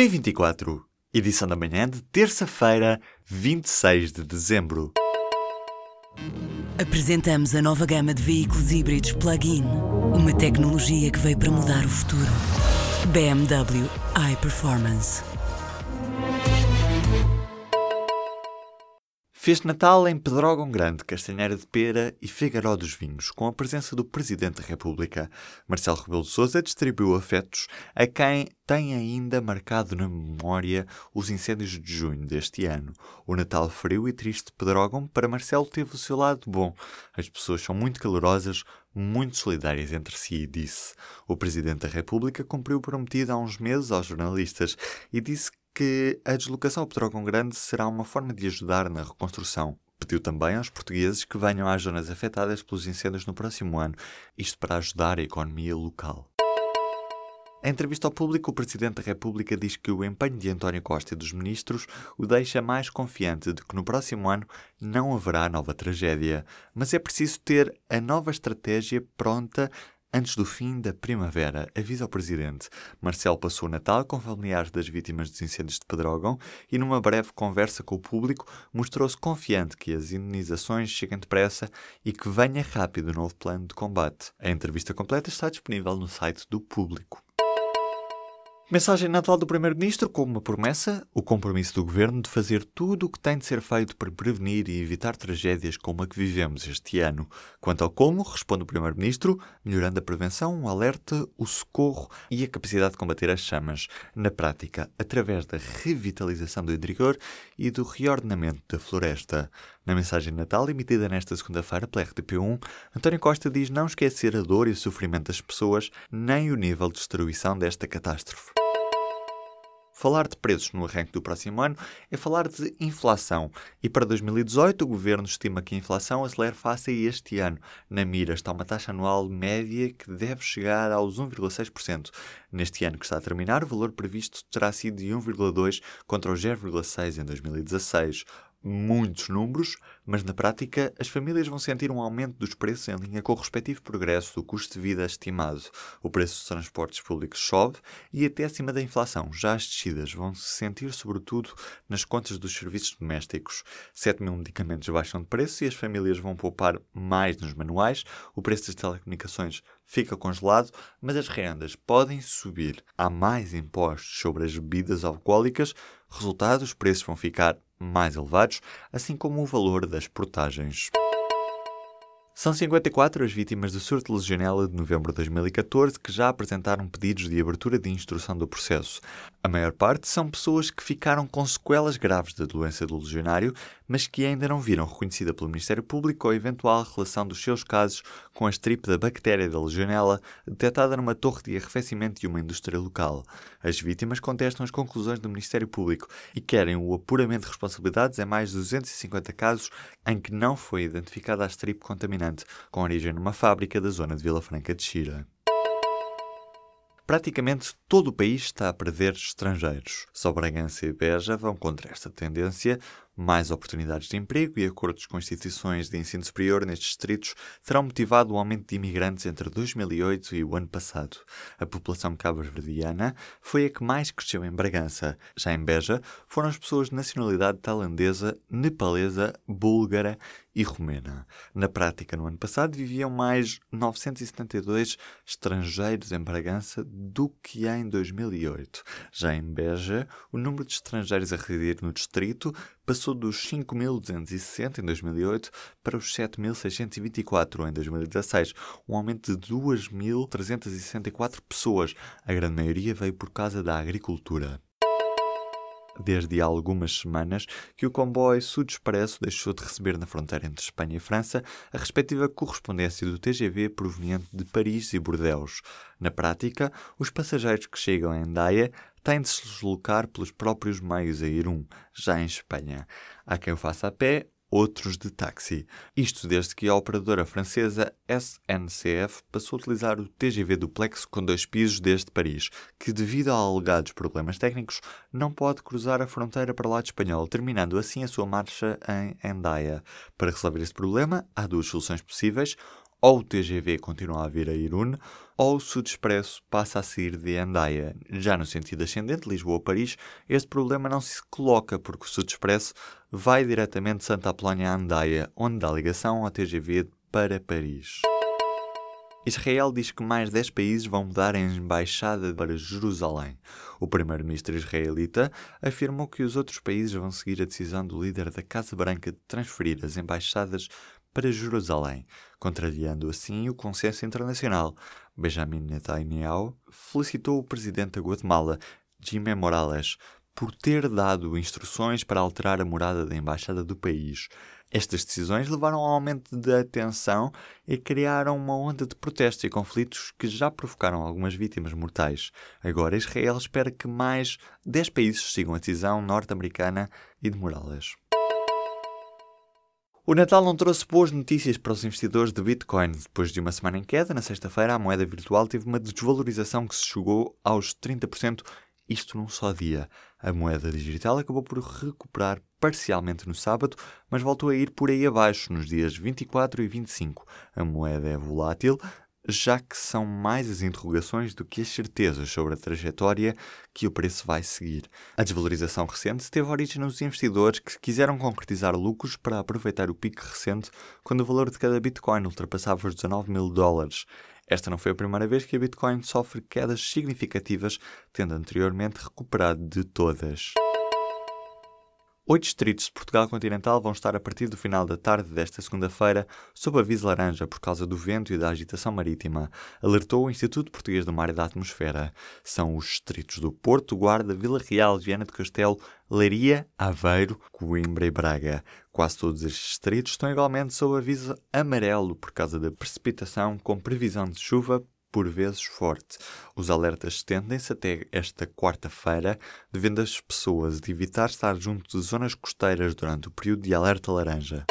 P24, edição da manhã de terça-feira, 26 de dezembro. Apresentamos a nova gama de veículos híbridos plug-in. Uma tecnologia que veio para mudar o futuro. BMW iPerformance. Fez Natal em Pedrógão Grande, Castanheira de Pera e Figueiró dos Vinhos, com a presença do Presidente da República. Marcelo Rebelo de Sousa distribuiu afetos a quem tem ainda marcado na memória os incêndios de junho deste ano. O Natal frio e triste de Pedrógão, para Marcelo, teve o seu lado bom. As pessoas são muito calorosas, muito solidárias entre si, disse. O Presidente da República cumpriu o prometido há uns meses aos jornalistas e disse que a deslocação ao Pedrógão Grande será uma forma de ajudar na reconstrução. Pediu também aos portugueses que venham às zonas afetadas pelos incêndios no próximo ano, isto para ajudar a economia local. Em entrevista ao público, o Presidente da República diz que o empenho de António Costa e dos ministros o deixa mais confiante de que no próximo ano não haverá nova tragédia. Mas é preciso ter a nova estratégia pronta Antes do fim da primavera, avisa ao Presidente. Marcelo passou o Natal com familiares das vítimas dos incêndios de Pedrógão e, numa breve conversa com o público, mostrou-se confiante que as indenizações cheguem depressa e que venha rápido o novo plano de combate. A entrevista completa está disponível no site do Público. Mensagem natal do Primeiro-Ministro com uma promessa, o compromisso do Governo de fazer tudo o que tem de ser feito para prevenir e evitar tragédias como a que vivemos este ano. Quanto ao como, responde o Primeiro-Ministro, melhorando a prevenção, o alerta, o socorro e a capacidade de combater as chamas. Na prática, através da revitalização do interior e do reordenamento da floresta. Na mensagem natal, emitida nesta segunda-feira pela RTP1, António Costa diz não esquecer a dor e o sofrimento das pessoas, nem o nível de destruição desta catástrofe. Falar de preços no arranque do próximo ano é falar de inflação. E para 2018, o governo estima que a inflação acelere face a este ano. Na mira está uma taxa anual média que deve chegar aos 1,6%. Neste ano que está a terminar, o valor previsto terá sido de 1,2% contra os 0,6% em 2016 muitos números, mas na prática as famílias vão sentir um aumento dos preços em linha com o respectivo progresso do custo de vida estimado. O preço dos transportes públicos sobe e até acima da inflação. Já as descidas vão se sentir sobretudo nas contas dos serviços domésticos. 7 mil medicamentos baixam de preço e as famílias vão poupar mais nos manuais. O preço das telecomunicações fica congelado, mas as rendas podem subir. Há mais impostos sobre as bebidas alcoólicas. Resultado, os preços vão ficar mais elevados, assim como o valor das portagens. São 54 as vítimas do surto de legionela de novembro de 2014 que já apresentaram pedidos de abertura de instrução do processo. A maior parte são pessoas que ficaram com sequelas graves da doença do legionário, mas que ainda não viram reconhecida pelo Ministério Público a eventual relação dos seus casos com a estripe da bactéria da legionela detectada numa torre de arrefecimento de uma indústria local. As vítimas contestam as conclusões do Ministério Público e querem o apuramento de responsabilidades em mais de 250 casos em que não foi identificada a estripe contaminante, com origem numa fábrica da zona de Vila Franca de Xira. Praticamente todo o país está a perder estrangeiros. Só Bragança e Beja vão contra esta tendência, mais oportunidades de emprego e acordos com instituições de ensino superior nestes distritos terão motivado o aumento de imigrantes entre 2008 e o ano passado. A população cabo-verdiana foi a que mais cresceu em Bragança. Já em Beja, foram as pessoas de nacionalidade tailandesa, nepalesa, búlgara e romena. Na prática, no ano passado, viviam mais 972 estrangeiros em Bragança do que em 2008. Já em Beja, o número de estrangeiros a residir no distrito passou dos 5.260 em 2008 para os 7.624 em 2016, um aumento de 2.364 pessoas. A grande maioria veio por causa da agricultura desde há algumas semanas que o comboio Sud Expresso deixou de receber na fronteira entre Espanha e França a respectiva correspondência do TGV proveniente de Paris e Bordeaux. Na prática, os passageiros que chegam a Endaia têm de se deslocar pelos próprios meios a Irún, já em Espanha. Há quem o faça a pé outros de táxi. Isto desde que a operadora francesa SNCF passou a utilizar o TGV duplex com dois pisos desde Paris, que devido a alegados problemas técnicos não pode cruzar a fronteira para o lado espanhol, terminando assim a sua marcha em Endaia. Para resolver este problema, há duas soluções possíveis ou o TGV continua a vir a Irune, ou o Sud Expresso passa a sair de Andaia. Já no sentido ascendente, Lisboa-Paris, este problema não se coloca porque o Sud Expresso vai diretamente de Santa Apolónia a Andaia, onde dá ligação ao TGV para Paris. Israel diz que mais 10 países vão mudar a embaixada para Jerusalém. O primeiro-ministro israelita afirmou que os outros países vão seguir a decisão do líder da Casa Branca de transferir as embaixadas para Jerusalém, contrariando assim o consenso internacional. Benjamin Netanyahu felicitou o presidente da Guatemala, Jimé Morales, por ter dado instruções para alterar a morada da embaixada do país. Estas decisões levaram ao aumento da tensão e criaram uma onda de protestos e conflitos que já provocaram algumas vítimas mortais. Agora, Israel espera que mais 10 países sigam a decisão norte-americana e de Morales. O Natal não trouxe boas notícias para os investidores de Bitcoin. Depois de uma semana em queda, na sexta-feira, a moeda virtual teve uma desvalorização que se chegou aos 30%, isto num só dia. A moeda digital acabou por recuperar parcialmente no sábado, mas voltou a ir por aí abaixo nos dias 24 e 25. A moeda é volátil, já que são mais as interrogações do que as certezas sobre a trajetória que o preço vai seguir. A desvalorização recente teve origem nos investidores que quiseram concretizar lucros para aproveitar o pico recente quando o valor de cada Bitcoin ultrapassava os 19 mil dólares. Esta não foi a primeira vez que a Bitcoin sofre quedas significativas, tendo anteriormente recuperado de todas. Oito distritos de Portugal continental vão estar a partir do final da tarde desta segunda-feira sob aviso laranja por causa do vento e da agitação marítima, alertou o Instituto Português do Mar e da Atmosfera. São os distritos do Porto, Guarda, Vila Real, Viana do Castelo, Leiria, Aveiro, Coimbra e Braga. Quase todos estes distritos estão igualmente sob aviso amarelo por causa da precipitação com previsão de chuva por vezes forte. Os alertas estendem-se até esta quarta-feira, devendo as pessoas de evitar estar junto de zonas costeiras durante o período de alerta laranja.